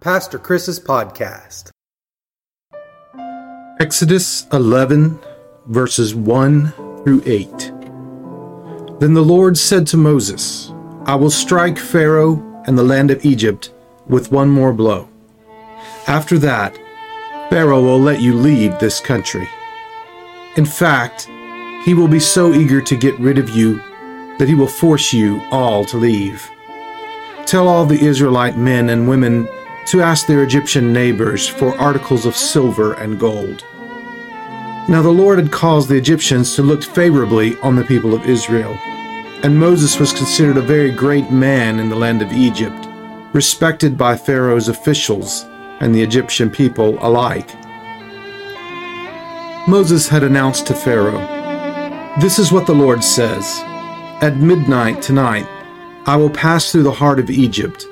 Pastor Chris's podcast. Exodus 11, verses 1 through 8. Then the Lord said to Moses, I will strike Pharaoh and the land of Egypt with one more blow. After that, Pharaoh will let you leave this country. In fact, he will be so eager to get rid of you that he will force you all to leave. Tell all the Israelite men and women to ask their Egyptian neighbors for articles of silver and gold. Now the Lord had caused the Egyptians to look favorably on the people of Israel, and Moses was considered a very great man in the land of Egypt, respected by Pharaoh's officials and the Egyptian people alike. Moses had announced to Pharaoh, This is what the Lord says At midnight tonight, I will pass through the heart of Egypt.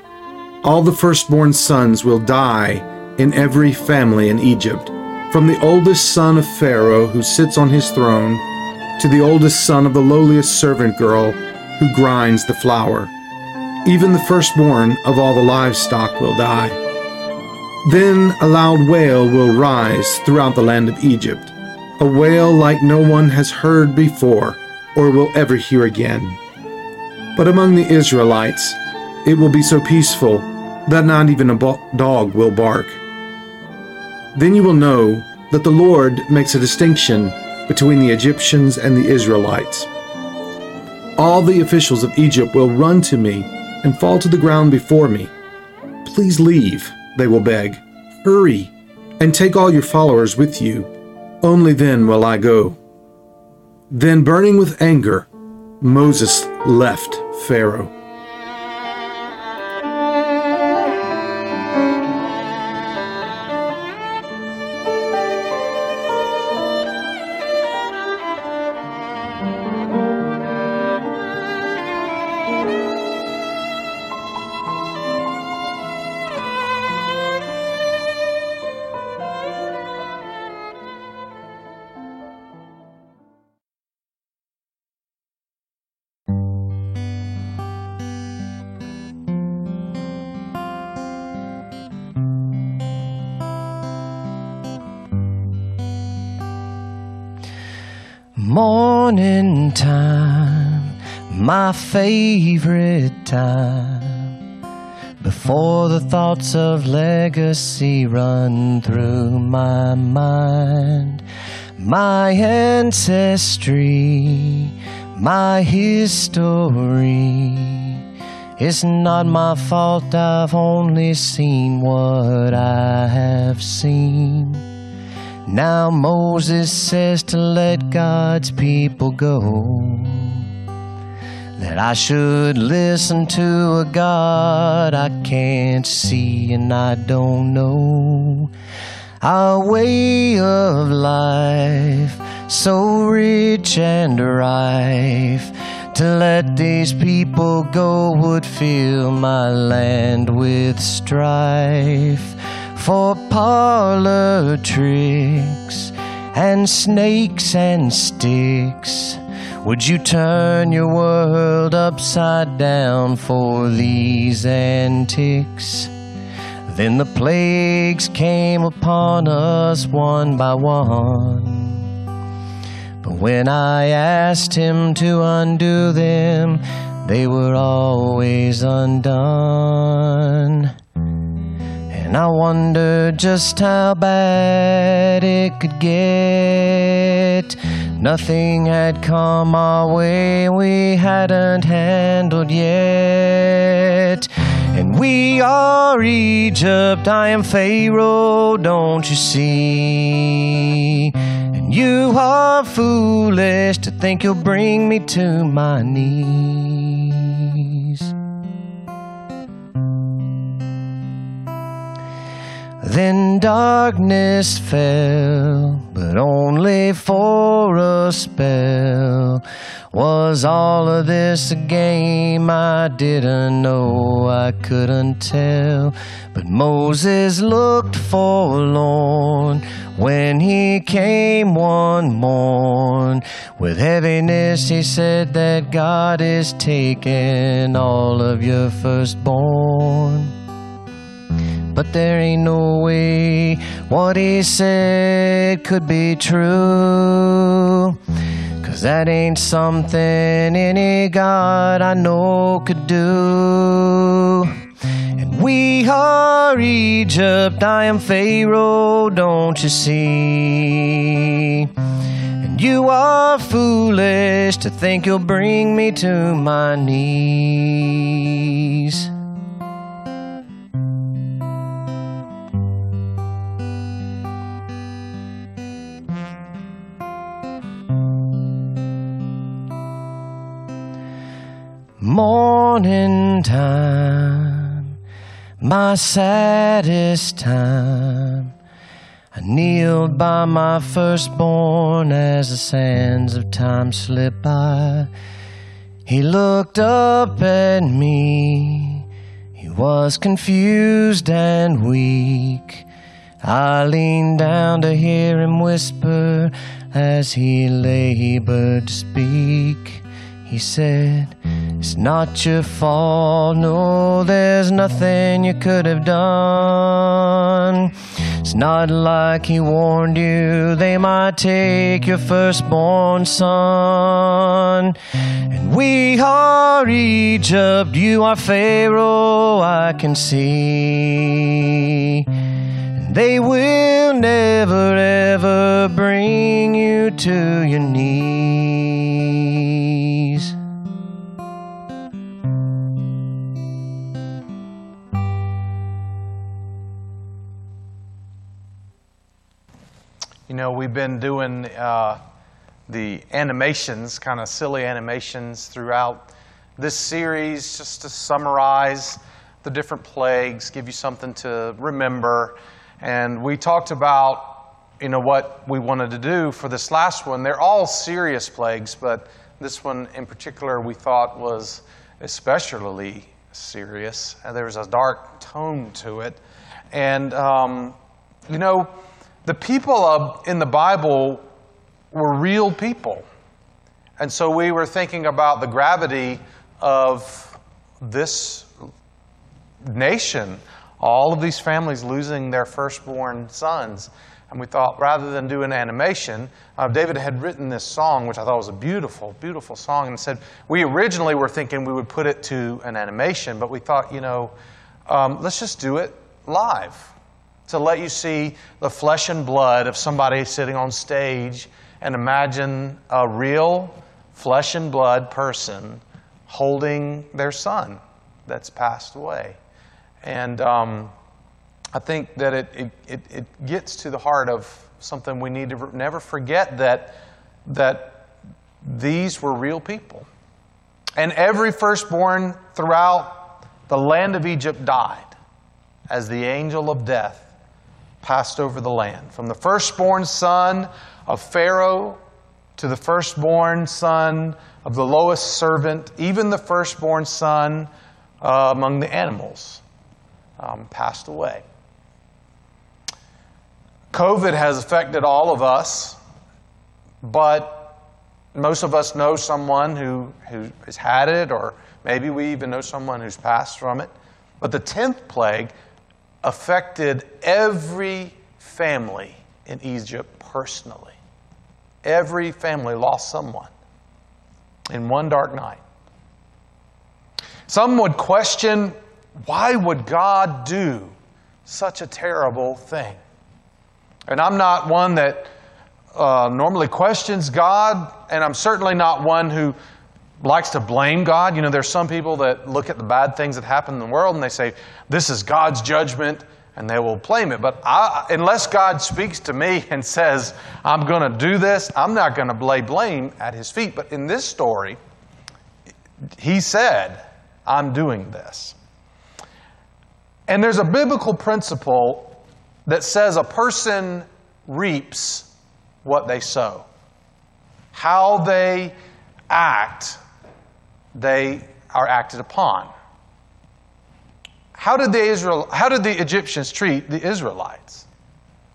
All the firstborn sons will die in every family in Egypt, from the oldest son of Pharaoh who sits on his throne to the oldest son of the lowliest servant girl who grinds the flour. Even the firstborn of all the livestock will die. Then a loud wail will rise throughout the land of Egypt, a wail like no one has heard before or will ever hear again. But among the Israelites, it will be so peaceful that not even a dog will bark. Then you will know that the Lord makes a distinction between the Egyptians and the Israelites. All the officials of Egypt will run to me and fall to the ground before me. Please leave they will beg. Hurry, and take all your followers with you. Only then will I go. Then, burning with anger, Moses left Pharaoh. Morning time, my favorite time. Before the thoughts of legacy run through my mind, my ancestry, my history. It's not my fault, I've only seen what I have seen. Now Moses says to let God's people go. That I should listen to a God I can't see and I don't know. Our way of life, so rich and rife. To let these people go would fill my land with strife for parlor tricks and snakes and sticks. Would you turn your world upside down for these antics? Then the plagues came upon us one by one. But when I asked him to undo them, they were always undone. And I wondered just how bad it could get. Nothing had come our way we hadn't handled yet. And we are Egypt, I am Pharaoh, don't you see? And you are foolish to think you'll bring me to my knees. Then darkness fell, but only for a spell. Was all of this a game I didn't know? I couldn't tell. But Moses looked forlorn when he came one morn. With heaviness he said that God is taking all of your firstborn. But there ain't no way what he said could be true. Cause that ain't something any God I know could do. And we are Egypt, I am Pharaoh, don't you see? And you are foolish to think you'll bring me to my knees. Time, my saddest time. I kneeled by my firstborn as the sands of time slipped by. He looked up at me. He was confused and weak. I leaned down to hear him whisper as he labored to speak. He said, It's not your fault. No, there's nothing you could have done. It's not like he warned you they might take your firstborn son. And we are Egypt, you are Pharaoh, I can see. And they will never ever bring you to your knees. Know, we've been doing uh, the animations, kind of silly animations throughout this series, just to summarize the different plagues, give you something to remember. And we talked about, you know, what we wanted to do for this last one. They're all serious plagues, but this one in particular we thought was especially serious. There was a dark tone to it. And, um, you know, the people in the Bible were real people. And so we were thinking about the gravity of this nation, all of these families losing their firstborn sons. And we thought rather than do an animation, uh, David had written this song, which I thought was a beautiful, beautiful song, and said we originally were thinking we would put it to an animation, but we thought, you know, um, let's just do it live to let you see the flesh and blood of somebody sitting on stage and imagine a real flesh and blood person holding their son that's passed away. And um, I think that it, it, it, it gets to the heart of something we need to never forget that, that these were real people. And every firstborn throughout the land of Egypt died as the angel of death passed over the land. From the firstborn son of Pharaoh to the firstborn son of the lowest servant, even the firstborn son uh, among the animals um, passed away. COVID has affected all of us, but most of us know someone who, who has had it, or maybe we even know someone who's passed from it. But the 10th plague affected every family in Egypt personally. Every family lost someone in one dark night. Some would question why would God do such a terrible thing? And I'm not one that uh, normally questions God, and I'm certainly not one who likes to blame God. You know, there's some people that look at the bad things that happen in the world and they say, this is God's judgment, and they will blame it. But I, unless God speaks to me and says, I'm going to do this, I'm not going to lay blame at his feet. But in this story, he said, I'm doing this. And there's a biblical principle that says a person reaps what they sow. How they act, they are acted upon. How did the Israel how did the Egyptians treat the Israelites?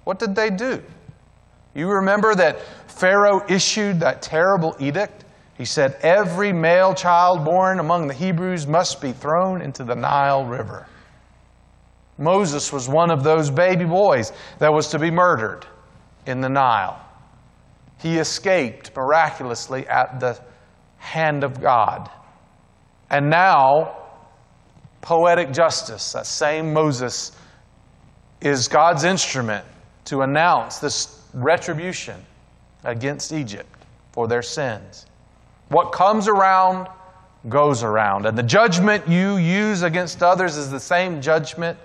What did they do? You remember that Pharaoh issued that terrible edict? He said, Every male child born among the Hebrews must be thrown into the Nile River Moses was one of those baby boys that was to be murdered in the Nile. He escaped miraculously at the hand of God. And now, poetic justice, that same Moses, is God's instrument to announce this retribution against Egypt for their sins. What comes around goes around. And the judgment you use against others is the same judgment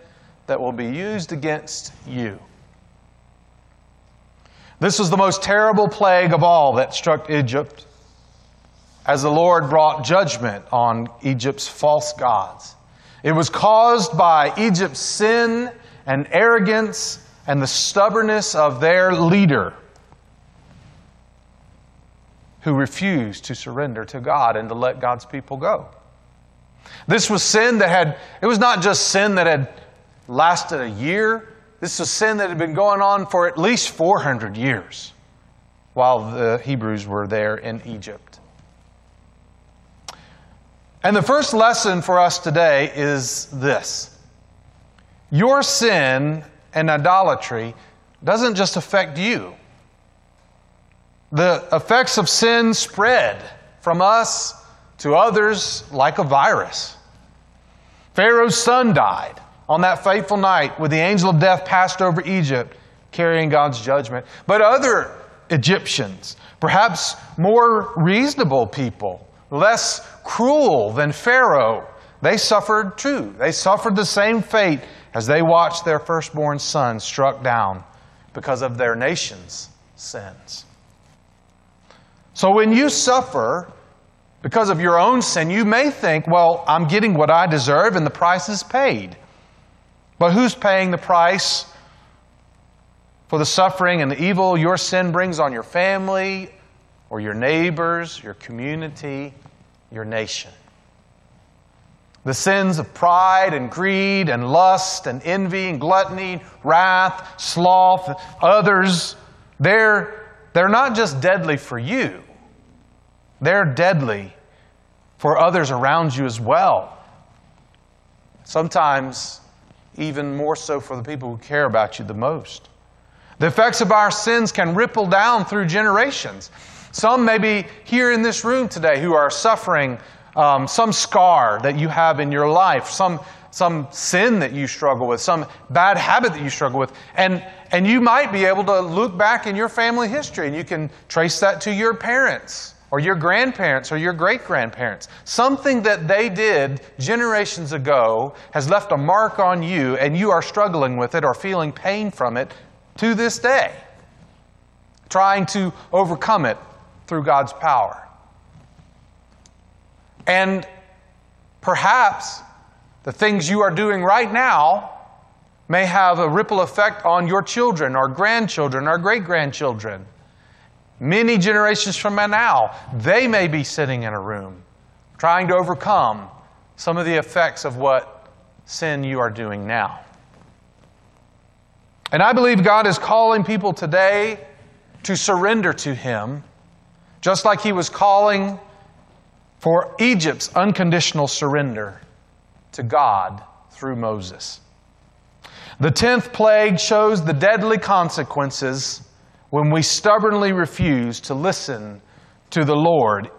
that will be used against you. This was the most terrible plague of all that struck Egypt as the Lord brought judgment on Egypt's false gods. It was caused by Egypt's sin and arrogance and the stubbornness of their leader who refused to surrender to God and to let God's people go. This was sin that had, it was not just sin that had lasted a year, this was sin that had been going on for at least 400 years while the Hebrews were there in Egypt. And the first lesson for us today is this Your sin and idolatry doesn't just affect you, the effects of sin spread from us to others like a virus. Pharaoh's son died on that fateful night when the angel of death passed over Egypt, carrying God's judgment. But other Egyptians, perhaps more reasonable people, less cruel than Pharaoh, they suffered too. They suffered the same fate as they watched their firstborn son struck down because of their nation's sins. So when you suffer because of your own sin, you may think, well, I'm getting what I deserve and the price is paid. But who's paying the price for the suffering and the evil your sin brings on your family or your neighbors, your community, your nation? The sins of pride and greed and lust and envy and gluttony, wrath, sloth, others, they're, they're not just deadly for you, they're deadly for others around you as well. Sometimes even more so for the people who care about you the most. The effects of our sins can ripple down through generations. Some may be here in this room today who are suffering um, some scar that you have in your life, some, some sin that you struggle with, some bad habit that you struggle with. And, and you might be able to look back in your family history and you can trace that to your parents or your grandparents or your great grandparents. Something that they did generations ago has left a mark on you, and you are struggling with it or feeling pain from it to this day, trying to overcome it through God's power. And perhaps the things you are doing right now may have a ripple effect on your children or grandchildren or great grandchildren many generations from now, they may be sitting in a room trying to overcome some of the effects of what sin you are doing now. And I believe God is calling people today to surrender to Him, just like He was calling for Egypt's unconditional surrender to God through Moses. The tenth plague shows the deadly consequences when we stubbornly refuse to listen to the Lord,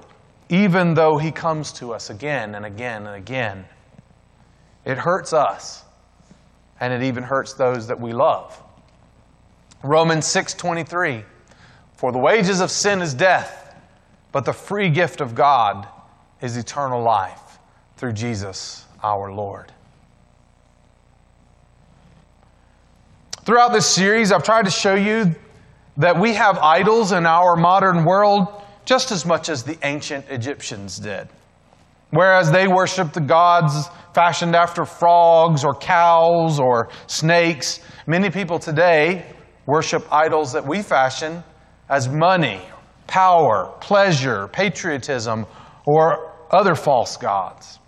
even though He comes to us again and again and again. It hurts us, and it even hurts those that we love. Romans 6:23 For the wages of sin is death, but the free gift of God is eternal life through Jesus our Lord. Throughout this series, I've tried to show you that we have idols in our modern world just as much as the ancient Egyptians did. Whereas they worshiped the gods fashioned after frogs or cows or snakes, many people today worship idols that we fashion as money, power, pleasure, patriotism, or other false gods.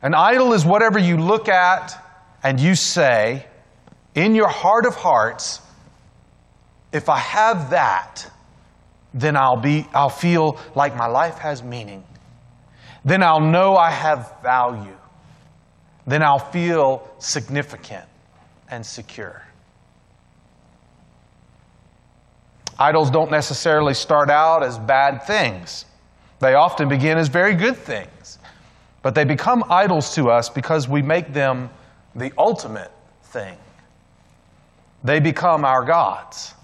An idol is whatever you look at and you say in your heart of hearts, if I have that, then I'll, be, I'll feel like my life has meaning. Then I'll know I have value. then I'll feel significant and secure. Idols don't necessarily start out as bad things. They often begin as very good things. But they become idols to us because we make them the ultimate thing. They become our gods.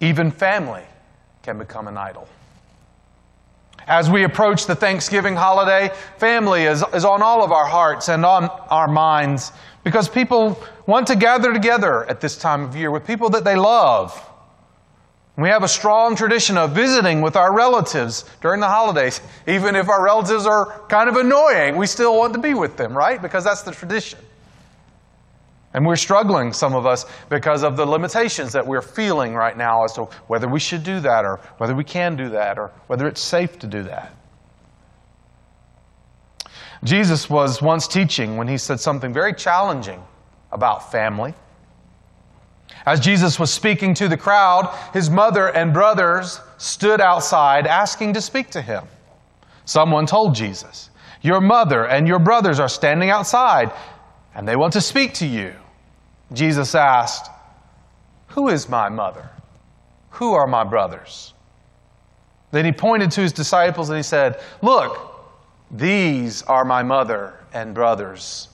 Even family can become an idol. As we approach the Thanksgiving holiday, family is, is on all of our hearts and on our minds because people want to gather together at this time of year with people that they love we have a strong tradition of visiting with our relatives during the holidays. Even if our relatives are kind of annoying, we still want to be with them, right? Because that's the tradition. And we're struggling, some of us, because of the limitations that we're feeling right now as to whether we should do that or whether we can do that or whether it's safe to do that. Jesus was once teaching when he said something very challenging about family. As Jesus was speaking to the crowd, his mother and brothers stood outside asking to speak to him. Someone told Jesus, Your mother and your brothers are standing outside, and they want to speak to you. Jesus asked, Who is my mother? Who are my brothers? Then he pointed to his disciples and he said, Look, these are my mother and brothers.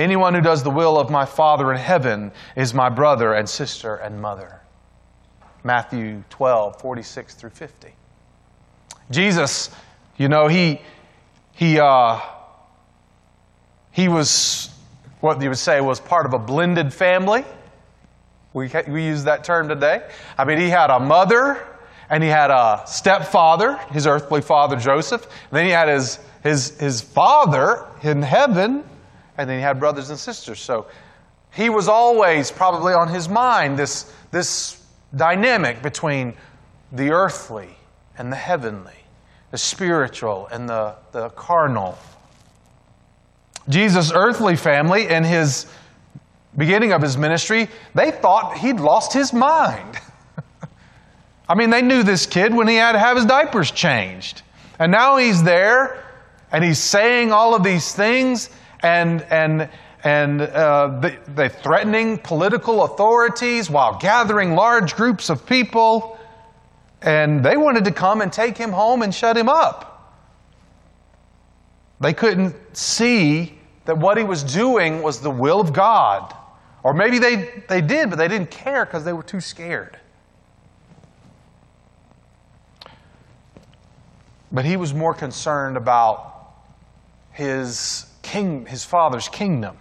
Anyone who does the will of my Father in heaven is my brother and sister and mother. Matthew 12, 46 through 50. Jesus, you know, he, he, uh, he was what you would say was part of a blended family. We, we use that term today. I mean, he had a mother and he had a stepfather, his earthly father Joseph. And then he had his, his, his father in heaven, and then he had brothers and sisters. So he was always probably on his mind this, this dynamic between the earthly and the heavenly, the spiritual and the, the carnal. Jesus' earthly family and his beginning of his ministry, they thought he'd lost his mind. I mean, they knew this kid when he had to have his diapers changed. And now he's there and he's saying all of these things and, and, and uh, they, they threatening political authorities while gathering large groups of people. And they wanted to come and take him home and shut him up. They couldn't see that what he was doing was the will of God. Or maybe they, they did, but they didn't care because they were too scared. But he was more concerned about his king, his father's kingdom.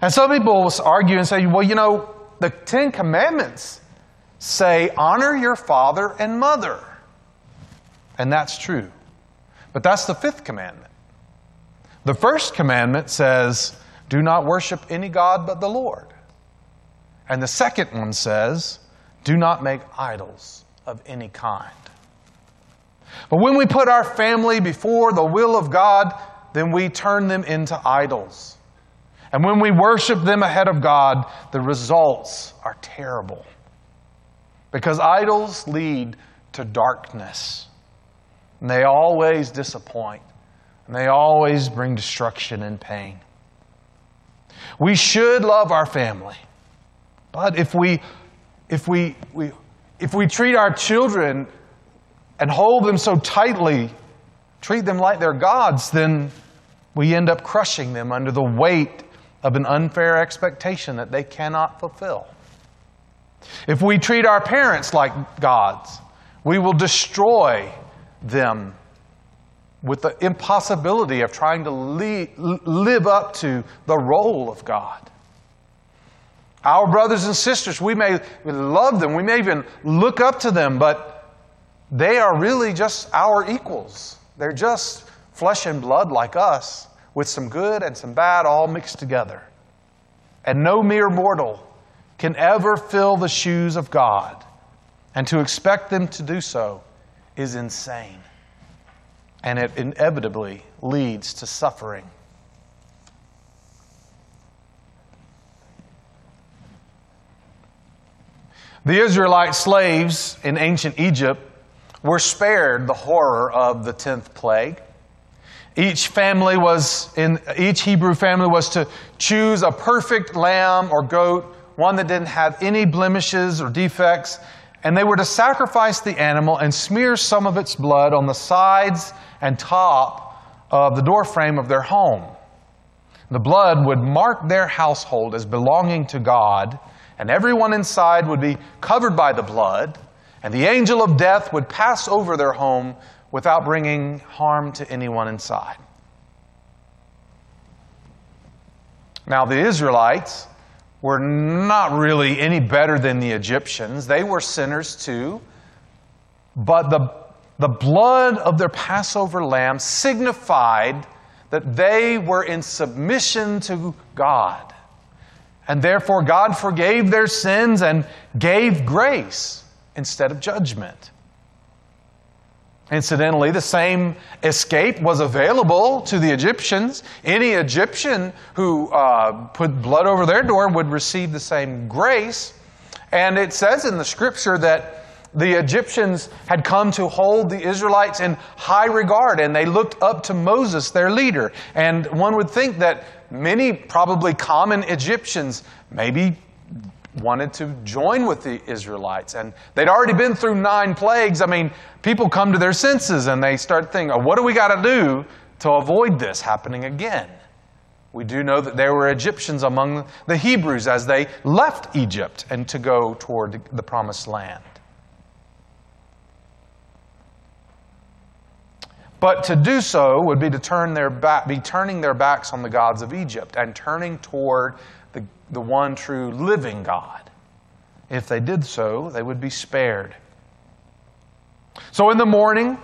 And some people will argue and say, well, you know, the Ten Commandments say, honor your father and mother. And that's true. But that's the fifth commandment. The first commandment says, do not worship any God but the Lord. And the second one says, do not make idols of any kind. But when we put our family before the will of God, then we turn them into idols. And when we worship them ahead of God, the results are terrible. Because idols lead to darkness. And they always disappoint. And they always bring destruction and pain. We should love our family. But if we, if we, we, if we treat our children and hold them so tightly, treat them like they're gods, then we end up crushing them under the weight of an unfair expectation that they cannot fulfill. If we treat our parents like gods, we will destroy them with the impossibility of trying to live up to the role of God. Our brothers and sisters, we may love them, we may even look up to them, but they are really just our equals. They're just flesh and blood like us, with some good and some bad all mixed together. And no mere mortal can ever fill the shoes of God. And to expect them to do so is insane. And it inevitably leads to suffering. The Israelite slaves in ancient Egypt were spared the horror of the 10th plague. Each family was in each Hebrew family was to choose a perfect lamb or goat, one that didn't have any blemishes or defects, and they were to sacrifice the animal and smear some of its blood on the sides and top of the doorframe of their home. The blood would mark their household as belonging to God, and everyone inside would be covered by the blood, and the angel of death would pass over their home without bringing harm to anyone inside. Now, the Israelites were not really any better than the Egyptians. They were sinners too. But the, the blood of their Passover lamb signified that they were in submission to God. And therefore, God forgave their sins and gave grace instead of judgment. Incidentally, the same escape was available to the Egyptians. Any Egyptian who uh, put blood over their door would receive the same grace. And it says in the scripture that the Egyptians had come to hold the Israelites in high regard, and they looked up to Moses, their leader. And one would think that many, probably common Egyptians, maybe wanted to join with the Israelites. And they'd already been through nine plagues. I mean, people come to their senses and they start thinking, oh, what do we got to do to avoid this happening again? We do know that there were Egyptians among the Hebrews as they left Egypt and to go toward the promised land. But to do so would be to turn their back, be turning their backs on the gods of Egypt and turning toward the one true living God. If they did so, they would be spared. So in the morning,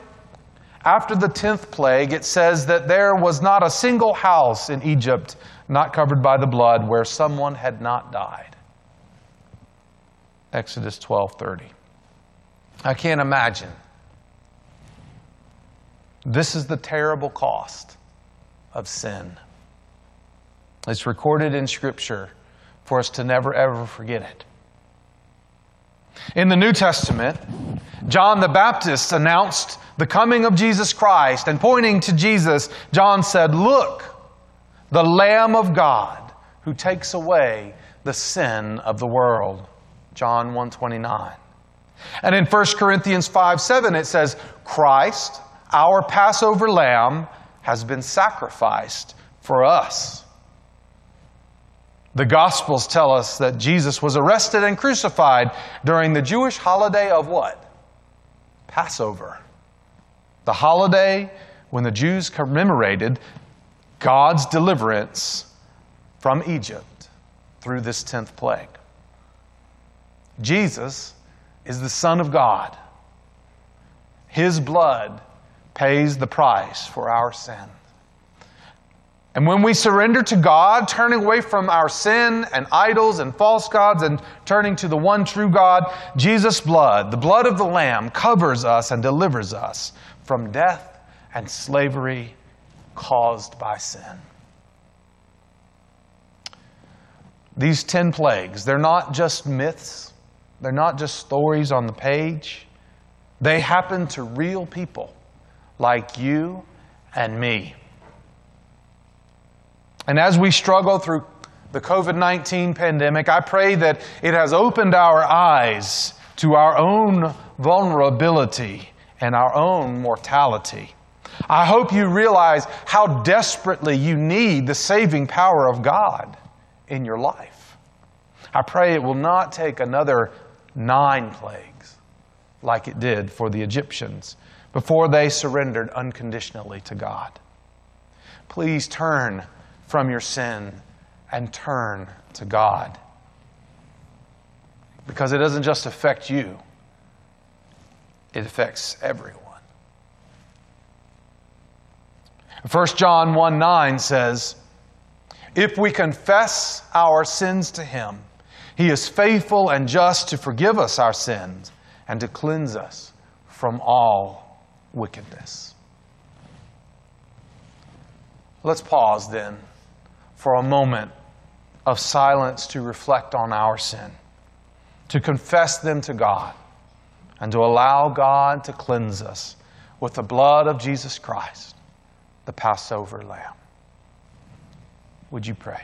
after the tenth plague, it says that there was not a single house in Egypt not covered by the blood where someone had not died. Exodus 12:30. I can't imagine. This is the terrible cost of sin. It's recorded in Scripture for us to never ever forget it. In the New Testament, John the Baptist announced the coming of Jesus Christ, and pointing to Jesus, John said, Look, the Lamb of God who takes away the sin of the world. John 129. And in 1 Corinthians 5 7, it says, Christ, our Passover lamb, has been sacrificed for us. The Gospels tell us that Jesus was arrested and crucified during the Jewish holiday of what? Passover. The holiday when the Jews commemorated God's deliverance from Egypt through this 10th plague. Jesus is the Son of God. His blood pays the price for our sin. And when we surrender to God, turning away from our sin and idols and false gods and turning to the one true God, Jesus' blood, the blood of the Lamb, covers us and delivers us from death and slavery caused by sin. These 10 plagues, they're not just myths, they're not just stories on the page. They happen to real people like you and me. And as we struggle through the COVID 19 pandemic, I pray that it has opened our eyes to our own vulnerability and our own mortality. I hope you realize how desperately you need the saving power of God in your life. I pray it will not take another nine plagues like it did for the Egyptians before they surrendered unconditionally to God. Please turn from your sin and turn to God. Because it doesn't just affect you, it affects everyone. 1 John 1 9 says, If we confess our sins to him, he is faithful and just to forgive us our sins and to cleanse us from all wickedness. Let's pause then for a moment of silence to reflect on our sin, to confess them to God, and to allow God to cleanse us with the blood of Jesus Christ the Passover lamb. Would you pray?